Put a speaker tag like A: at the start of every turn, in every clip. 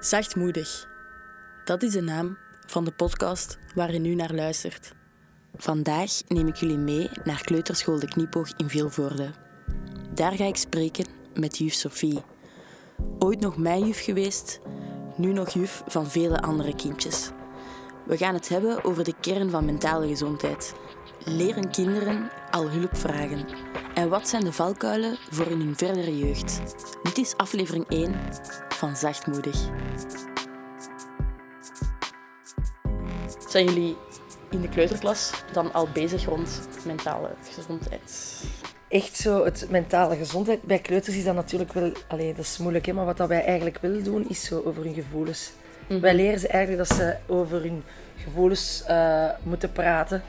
A: Zachtmoedig. Dat is de naam van de podcast waar je nu naar luistert. Vandaag neem ik jullie mee naar Kleuterschool de Kniepoog in Vilvoorde. Daar ga ik spreken met juf Sophie. Ooit nog mijn juf geweest, nu nog juf van vele andere kindjes. We gaan het hebben over de kern van mentale gezondheid. Leren kinderen al hulp vragen? En wat zijn de valkuilen voor in hun verdere jeugd? Dit is aflevering 1 van Zachtmoedig. Zijn jullie in de kleuterklas dan al bezig rond mentale gezondheid?
B: Echt zo, het mentale gezondheid. Bij kleuters is dat natuurlijk wel... Allee, dat is moeilijk, hè, maar wat dat wij eigenlijk willen doen, is zo over hun gevoelens. Wij leren ze eigenlijk dat ze over hun gevoelens eh, moeten praten.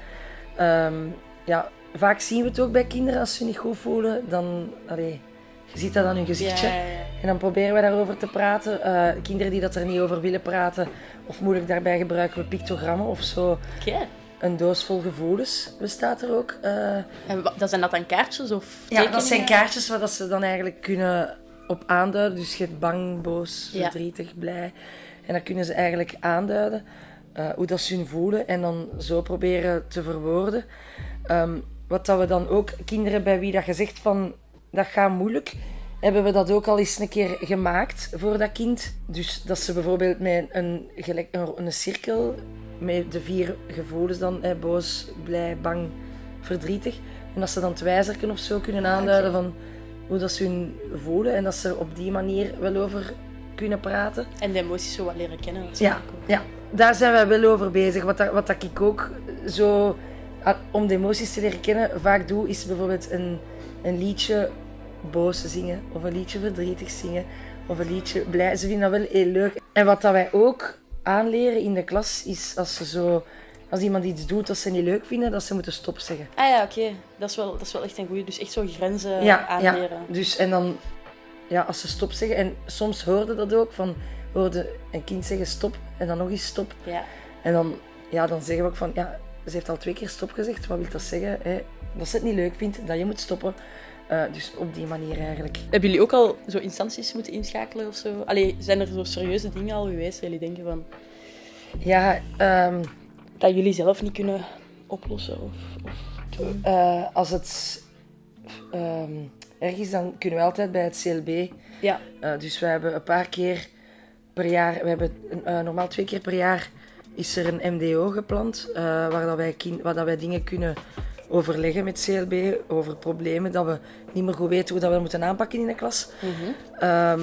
B: Ehm, ja, vaak zien we het ook bij kinderen als ze niet goed voelen. Dan, allee, je ziet dat aan hun gezichtje.
A: Ja, ja, ja.
B: En dan proberen we daarover te praten. Eh, kinderen die dat er niet over willen praten of moeilijk daarbij gebruiken we pictogrammen of zo.
A: Oké.
B: Een doos vol gevoelens bestaat er ook. Eh,
A: En dat zijn dat dan kaartjes of
B: ja, dat zijn kaartjes waar dat ze dan eigenlijk kunnen op aanduiden. Dus je hebt bang, boos, verdrietig, blij. En dan kunnen ze eigenlijk aanduiden eh, hoe dat ze hun voelen en dan zo proberen te verwoorden. Ehm, wat dat we dan ook, kinderen bij wie dat je zegt van dat gaat moeilijk, hebben we dat ook al eens een keer gemaakt voor dat kind. Dus dat ze bijvoorbeeld met een, gelijk, een, een cirkel met de vier gevoelens dan, hè, boos, blij, bang, verdrietig. En dat ze dan het wijzerken of zo kunnen aanduiden van hoe dat ze hun voelen en dat ze op die manier wel over kunnen praten.
A: En de emoties zo wat leren kennen.
B: Ja, ja, daar zijn wij wel over bezig. Wat, dat, wat dat ik ook zo, om de emoties te leren kennen, vaak doe, is bijvoorbeeld een, een liedje boos zingen, of een liedje verdrietig zingen, of een liedje blij. Ze vinden dat wel heel leuk. En wat dat wij ook aanleren in de klas, is als ze zo... Als iemand iets doet dat ze niet leuk vinden, dat ze moeten stop zeggen.
A: Ah ja, oké. Dat, is wel, dat is wel echt een goeie. Dus echt zo grenzen
B: ja, ja.
A: aanleren.
B: Dus en dan, ja, als ze stop zeggen, en soms hoorde dat ook, van hoorde een kind zeggen stop, en dan nog eens stop.
A: Ja.
B: En dan, ja, dan zeggen we ook van, ja, ze heeft al twee keer stop gezegd. Wat wil dat zeggen? Hè? Dat ze het niet leuk vindt, dat je moet stoppen. Eh, dus op die manier eigenlijk.
A: Hebben jullie ook al zo instanties moeten inschakelen of zo? Allee, zijn er zo serieuze dingen al geweest waar jullie denken van...
B: Ja, ehm,
A: Dat jullie zelf niet kunnen oplossen of, of doen?
B: eh, als het ehm, erg is, dan kunnen we altijd bij het CLB.
A: Ja.
B: Eh, dus we hebben een paar keer per jaar, we hebben normaal twee keer per jaar is er een MDO gepland, eh, waar, dat wij waar dat wij dingen kunnen overleggen met CLB over problemen dat we niet meer goed weten hoe dat we moeten aanpakken in de klas. Ehm,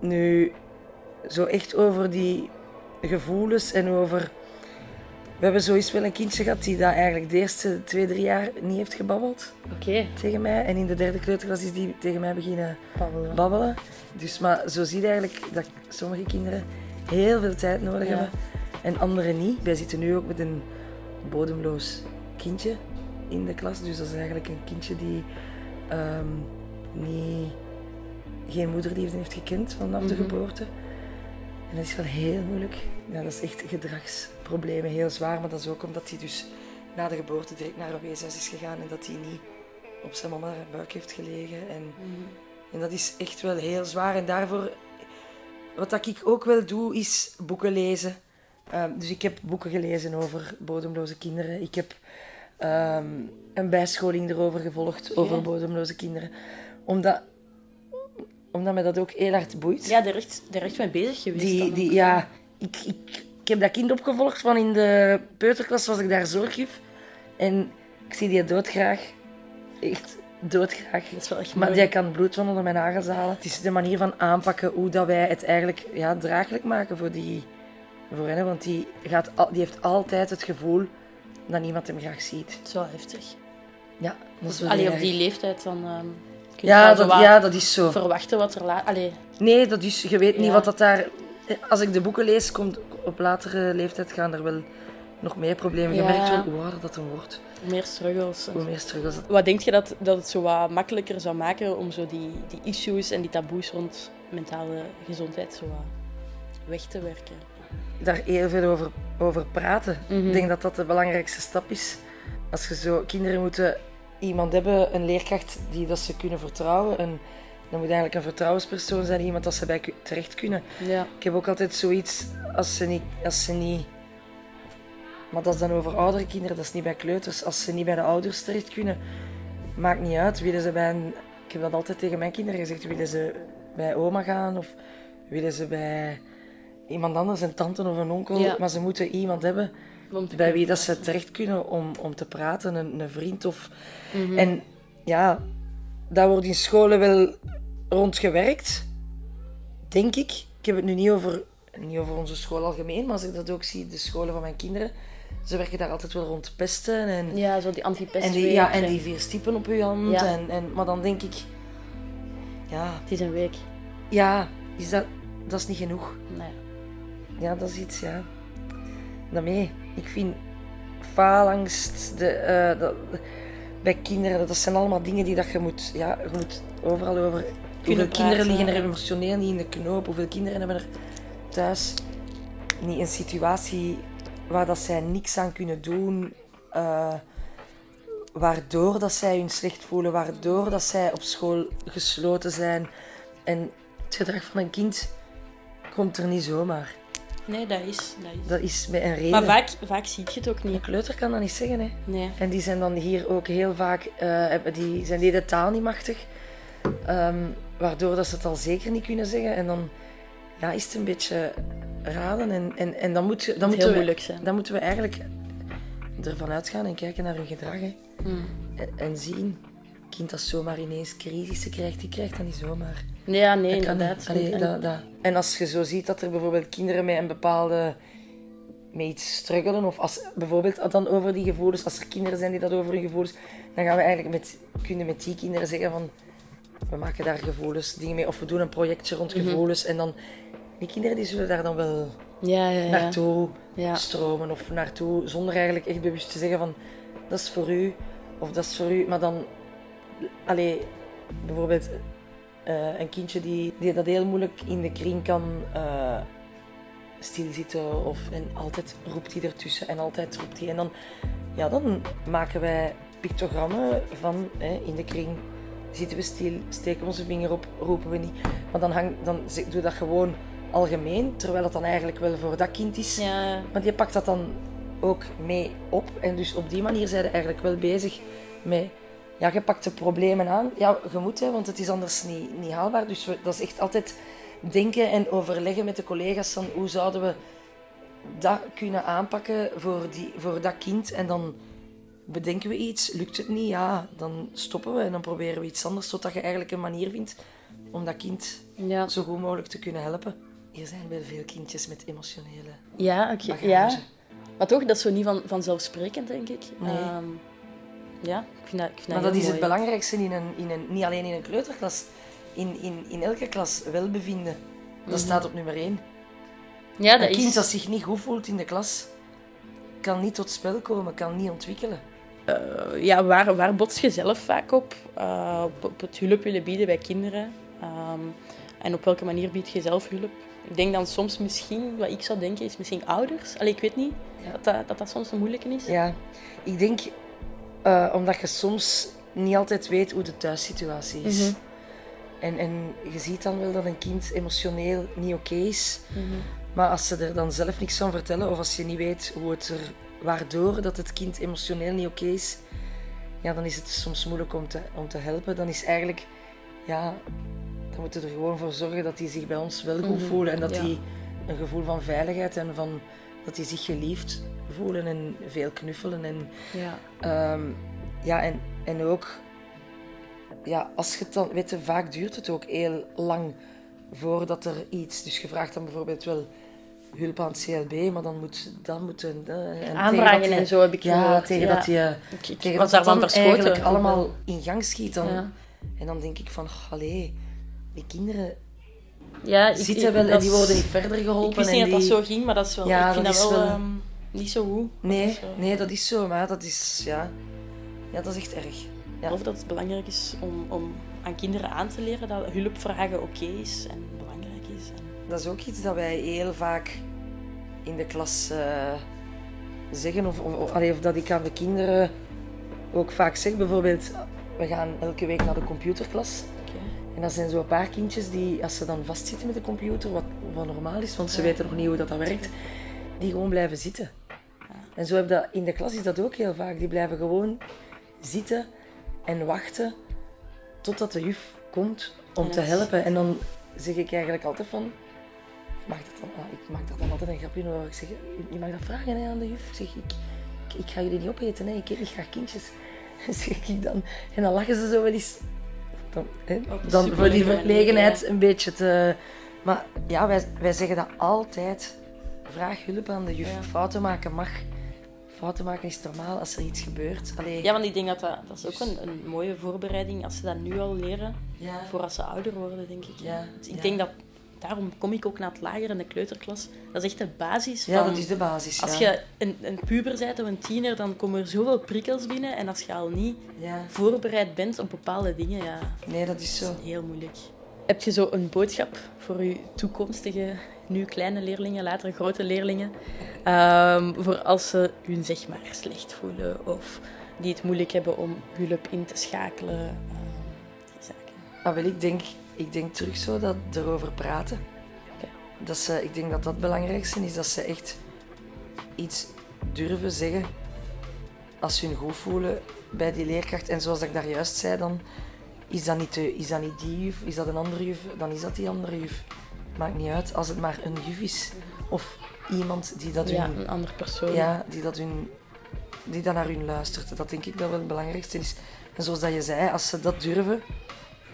B: nu, zo echt over die gevoelens en over... We hebben zoiets wel een kindje gehad die dat eigenlijk de eerste twee, drie jaar niet heeft gebabbeld tegen mij. En in de derde kleuterklas is die tegen mij beginnen
A: Babbelen.
B: babbelen. Dus, maar zo zie je eigenlijk dat sommige kinderen heel veel tijd nodig
A: Ja.
B: hebben en anderen niet. Wij zitten nu ook met een bodemloos kindje in de klas. Dus dat is eigenlijk een kindje die ehm, niet, geen moederliefde heeft gekend vanaf de
A: Mhm.
B: geboorte. En dat is wel heel moeilijk. Ja, dat is echt gedragsproblemen, heel zwaar. Maar dat is ook omdat hij dus na de geboorte direct naar een W6 is gegaan en dat hij niet op zijn mama haar buik heeft gelegen. En
A: Mhm.
B: en dat is echt wel heel zwaar. En daarvoor, wat dat ik ook wel doe, is boeken lezen. Ehm, dus ik heb boeken gelezen over bodemloze kinderen. Ik heb ehm, een bijscholing erover gevolgd, over bodemloze kinderen. Omdat, omdat me dat ook heel hard boeit.
A: Ja, daar echt, daar echt mee bezig geweest.
B: Die, die, ja, ik, ik, ik heb dat kind opgevolgd van in de peuterklas was ik daar zorgjuf. En ik zie die doodgraag. Echt doodgraag.
A: Dat is wel echt
B: Maar die kan bloed van onder mijn nagels halen. Het is de manier van aanpakken hoe dat wij het eigenlijk ja, draaglijk maken voor, die, voor hen. Want die, gaat, al- die heeft altijd het gevoel dat niemand hem graag ziet.
A: Wel heftig.
B: Ja, dat is
A: Allee,
B: heel
A: op die leeftijd dan... ehm kun je
B: ja,
A: zo
B: dat, ja, dat is zo.
A: verwachten wat er. Allee,
B: Nee, dat is, je weet niet
A: Ja.
B: wat dat daar... Als ik de boeken lees, komt op latere leeftijd gaan er wel nog meer problemen. Je
A: Ja.
B: merkt wel hoe ouder dat dan wordt,
A: meer struggles. en
B: hoe meer struggles.
A: Wat denk je dat, dat het zo wat makkelijker zou maken om zo die, die issues en die taboes rond mentale gezondheid zo wat weg te werken?
B: daar heel veel over, over praten.
A: Mhm.
B: Ik denk dat dat de belangrijkste stap is. Als je zo... Kinderen moeten iemand hebben, een leerkracht die dat ze kunnen vertrouwen. Een, Dat moet eigenlijk een vertrouwenspersoon zijn, iemand dat ze bij terecht kunnen.
A: Ja.
B: Ik heb ook altijd zoiets, als ze niet... Als ze niet maar dat is dan over oudere kinderen, dat is niet bij kleuters. Als ze niet bij de ouders terecht kunnen, maakt niet uit. Willen ze bij een... Ik heb dat altijd tegen mijn kinderen gezegd. Willen ze bij oma gaan of willen ze bij iemand anders, een tante of een onkel.
A: Ja.
B: Maar ze moeten iemand hebben bij wie dat ze terecht kunnen om, om te praten, een, een vriend of...
A: Mhm.
B: En ja, daar wordt in scholen wel rond gewerkt, denk ik. Ik heb het nu niet over, niet over onze school algemeen, maar als ik dat ook zie, de scholen van mijn kinderen, ze werken daar altijd wel rond pesten en,
A: Ja, zo die antipest
B: en, die, ja, en die vier stippen op je hand.
A: Ja.
B: En, en, maar dan denk ik, ja,
A: Het is een week.
B: ja is dat, dat is niet genoeg.
A: Nee.
B: Ja, dat is iets, ja. Daarmee, ik vind faalangst, de, eh, dat, bij kinderen, dat zijn allemaal dingen die dat je moet, ja, je moet overal over... Hoeveel kinderen liggen er emotioneel niet in de knoop? Hoeveel kinderen hebben er thuis niet een situatie waar dat zij niks aan kunnen doen? eh, waardoor dat zij hun slecht voelen, waardoor dat zij op school gesloten zijn. En het gedrag van een kind komt er niet zomaar.
A: Nee, dat is. Dat is.
B: Dat is bij een reden.
A: Maar vaak, vaak zie je het ook
B: Een
A: niet.
B: kleuter kan dat niet zeggen, hè.
A: Nee.
B: En die zijn dan hier ook heel vaak, eh, die, zijn die de taal niet machtig. Ehm, waardoor dat ze het al zeker niet kunnen zeggen. En dan ja, is het een beetje raden. En, en, en dan, moet dan, moeten
A: heel
B: we,
A: moeilijk zijn.
B: dan moeten we eigenlijk ervan uitgaan en kijken naar hun gedrag. Hè.
A: Mm.
B: En, en zien, kind dat zomaar ineens crisissen krijgt, die krijgt dat niet zomaar.
A: Nee, ja, nee,
B: Dat kan
A: inderdaad.
B: niet. Allee,
A: En-
B: dat, dat. En als je zo ziet dat er bijvoorbeeld kinderen met een bepaalde met iets struggelen, of als bijvoorbeeld dan over die gevoelens, als er kinderen zijn die dat over hun gevoelens, dan gaan we eigenlijk met, kunnen met die kinderen zeggen van, we maken daar gevoelens dingen mee, of we doen een projectje rond
A: Mhm.
B: gevoelens, en dan, die kinderen die zullen daar dan wel
A: Ja, ja, ja.
B: naartoe stromen, of naartoe, zonder eigenlijk echt bewust te zeggen van, dat is voor u, of dat is voor u, maar dan, allee, bijvoorbeeld eh, een kindje die, die dat heel moeilijk in de kring kan eh, stilzitten, of, en altijd roept hij ertussen, en altijd roept hij, en dan, ja, dan maken wij pictogrammen van, hè, in de kring, zitten we stil, steken we onze vinger op, roepen we niet, maar dan, hang, dan doe dat gewoon algemeen, terwijl het dan eigenlijk wel voor dat kind is.
A: Ja,
B: Maar die pakt dat dan ook mee op. En dus op die manier zijn ze eigenlijk wel bezig met... Ja, je pakt de problemen aan. Ja, je moet, hè, want het is anders niet, niet haalbaar. Dus we, dat is echt altijd denken en overleggen met de collega's van hoe zouden we dat kunnen aanpakken voor, die, voor dat kind. En dan bedenken we iets. Lukt het niet, ja, dan stoppen we en dan proberen we iets anders. Totdat je eigenlijk een manier vindt om dat kind
A: ja.
B: zo goed mogelijk te kunnen helpen. Er zijn wel veel kindjes met emotionele
A: Ja, oké. Ja. Maar toch, dat is zo niet van, vanzelfsprekend, denk ik.
B: Nee.
A: Ehm, ja, ik vind dat, ik vind
B: Maar
A: dat
B: is het belangrijkste in een, in een, niet alleen in een kleuterklas, in, in, in elke klas welbevinden. Dat staat op nummer één.
A: Ja, dat
B: een kind
A: is...
B: dat zich niet goed voelt in de klas, kan niet tot spel komen, kan niet ontwikkelen.
A: ja, waar, waar bots je zelf vaak op? Eh, op, op het hulp willen bieden bij kinderen. Ehm, en op welke manier bied je zelf hulp? Ik denk dan soms misschien, wat ik zou denken, is misschien ouders. Allee, ik weet niet
B: Ja.
A: dat, dat, dat dat soms een moeilijke is.
B: Ja, ik denk eh, omdat je soms niet altijd weet hoe de thuissituatie is.
A: Mhm.
B: en, en je ziet dan wel dat een kind emotioneel niet oké is.
A: Mhm.
B: Maar als ze er dan zelf niks van vertellen, of als je niet weet hoe het er, waardoor dat het kind emotioneel niet oké is, ja, dan is het soms moeilijk om te, om te helpen. Dan is eigenlijk, ja, dan moeten we er gewoon voor zorgen dat die zich bij ons wel goed
A: Mhm,
B: voelen en dat
A: ja.
B: die een gevoel van veiligheid en van dat die zich geliefd voelen en veel knuffelen en
A: Ja.
B: Ehm, ja, en, en ook, ja, als je het dan, weet je, vaak duurt het ook heel lang voordat er iets. Dus je vraagt dan bijvoorbeeld wel hulp aan het CLB, maar dan moet, dan moet een, eh, en tegen
A: Aanvragen en zo heb ik
B: Ja,
A: gehoord,
B: tegen
A: ja.
B: dat je,
A: Ik, ik
B: tegen dat
A: daarvan verschoten.
B: eigenlijk allemaal in gang schiet. Dan,
A: Ja.
B: En dan denk ik van, allee, die kinderen
A: Ja, ik,
B: zitten
A: ik-
B: wel en
A: dat
B: die worden niet verder geholpen.
A: Ik wist niet dat dat
B: die-
A: zo ging, maar dat is wel,
B: Ja,
A: ik vind
B: dat
A: dat, wel
B: wel-
A: ehm, niet zo goed.
B: Nee,
A: Dat is,
B: nee, dat is zo, maar dat is, ja, ja dat is echt erg.
A: Ik
B: Ja.
A: geloof dat het belangrijk is om, om aan kinderen aan te leren dat hulp vragen oké is en belangrijk is. En...
B: Dat is ook iets dat wij heel vaak in de klas eh, zeggen, of, of, of, allee, of dat ik aan de kinderen ook vaak zeg. Bijvoorbeeld, we gaan elke week naar de computerklas. En dat zijn zo een paar kindjes die, als ze dan vastzitten met de computer, wat, wat normaal is, want ze weten nog niet hoe dat, dat werkt, die gewoon blijven zitten. En zo heb dat, in de klas is dat ook heel vaak. Die blijven gewoon zitten en wachten totdat de juf komt om te
A: dat
B: helpen. En dan zeg ik eigenlijk altijd van... Mag dat dan, ah, ik maak daar dan altijd een grapje over. Ik zeg, je mag dat vragen hè, aan de juf. Ik zeg, ik, ik, ik ga jullie niet opeten, hè. ik eet niet graag kindjes. zeg ik dan. En dan lachen ze zo wel eens. Dan, hè,
A: Ook een
B: dan voor die verlegenheid een beetje te... Maar ja, wij, wij zeggen dat altijd. Vraag hulp aan de juf.
A: Ja.
B: Fouten maken mag. Fouten maken is normaal als er iets gebeurt. Allee,
A: Ja, want ik denk dat dat, dat is ook
B: Dus-
A: een, een mooie voorbereiding als ze dat nu al leren,
B: ja.
A: voor als ze ouder worden, denk ik.
B: Ja,
A: Dus ik denk dat, daarom kom ik ook naar het lager en de kleuterklas. Dat is echt de basis
B: Ja,
A: van...
B: dat is de basis.
A: Als
B: ja.
A: je een, een puber bent of een tiener, dan komen er zoveel prikkels binnen. En als je al niet
B: Ja.
A: voorbereid bent op bepaalde dingen, ja,
B: Nee, dat is zo.
A: dat is heel moeilijk. Heb je zo een boodschap voor je toekomstige, nu kleine leerlingen, later grote leerlingen? Ehm, voor als ze hun zeg maar slecht voelen of die het moeilijk hebben om hulp in te schakelen. ehm, die zaken.
B: Ah, wel, ik denk, ik denk terug zo dat erover praten. Dat ze, ik denk dat dat het belangrijkste is, dat ze echt iets durven zeggen als ze hun goed voelen bij die leerkracht. En zoals ik daar juist zei, dan is dat niet, de, is dat niet die juf, is dat een andere juf, dan is dat die andere juf. Maakt niet uit als het maar een juf is. Of iemand die dat
A: Ja,
B: hun
A: een andere persoon.
B: ja, die, dat hun, die dat naar hun luistert. Dat denk ik dat wel het belangrijkste is. En zoals dat je zei, als ze dat durven,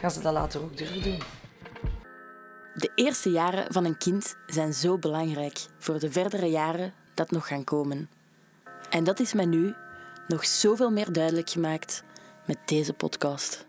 B: gaan ze dat later ook durven doen.
A: De eerste jaren van een kind zijn zo belangrijk voor de verdere jaren dat nog gaan komen. En dat is mij nu nog zoveel meer duidelijk gemaakt met deze podcast.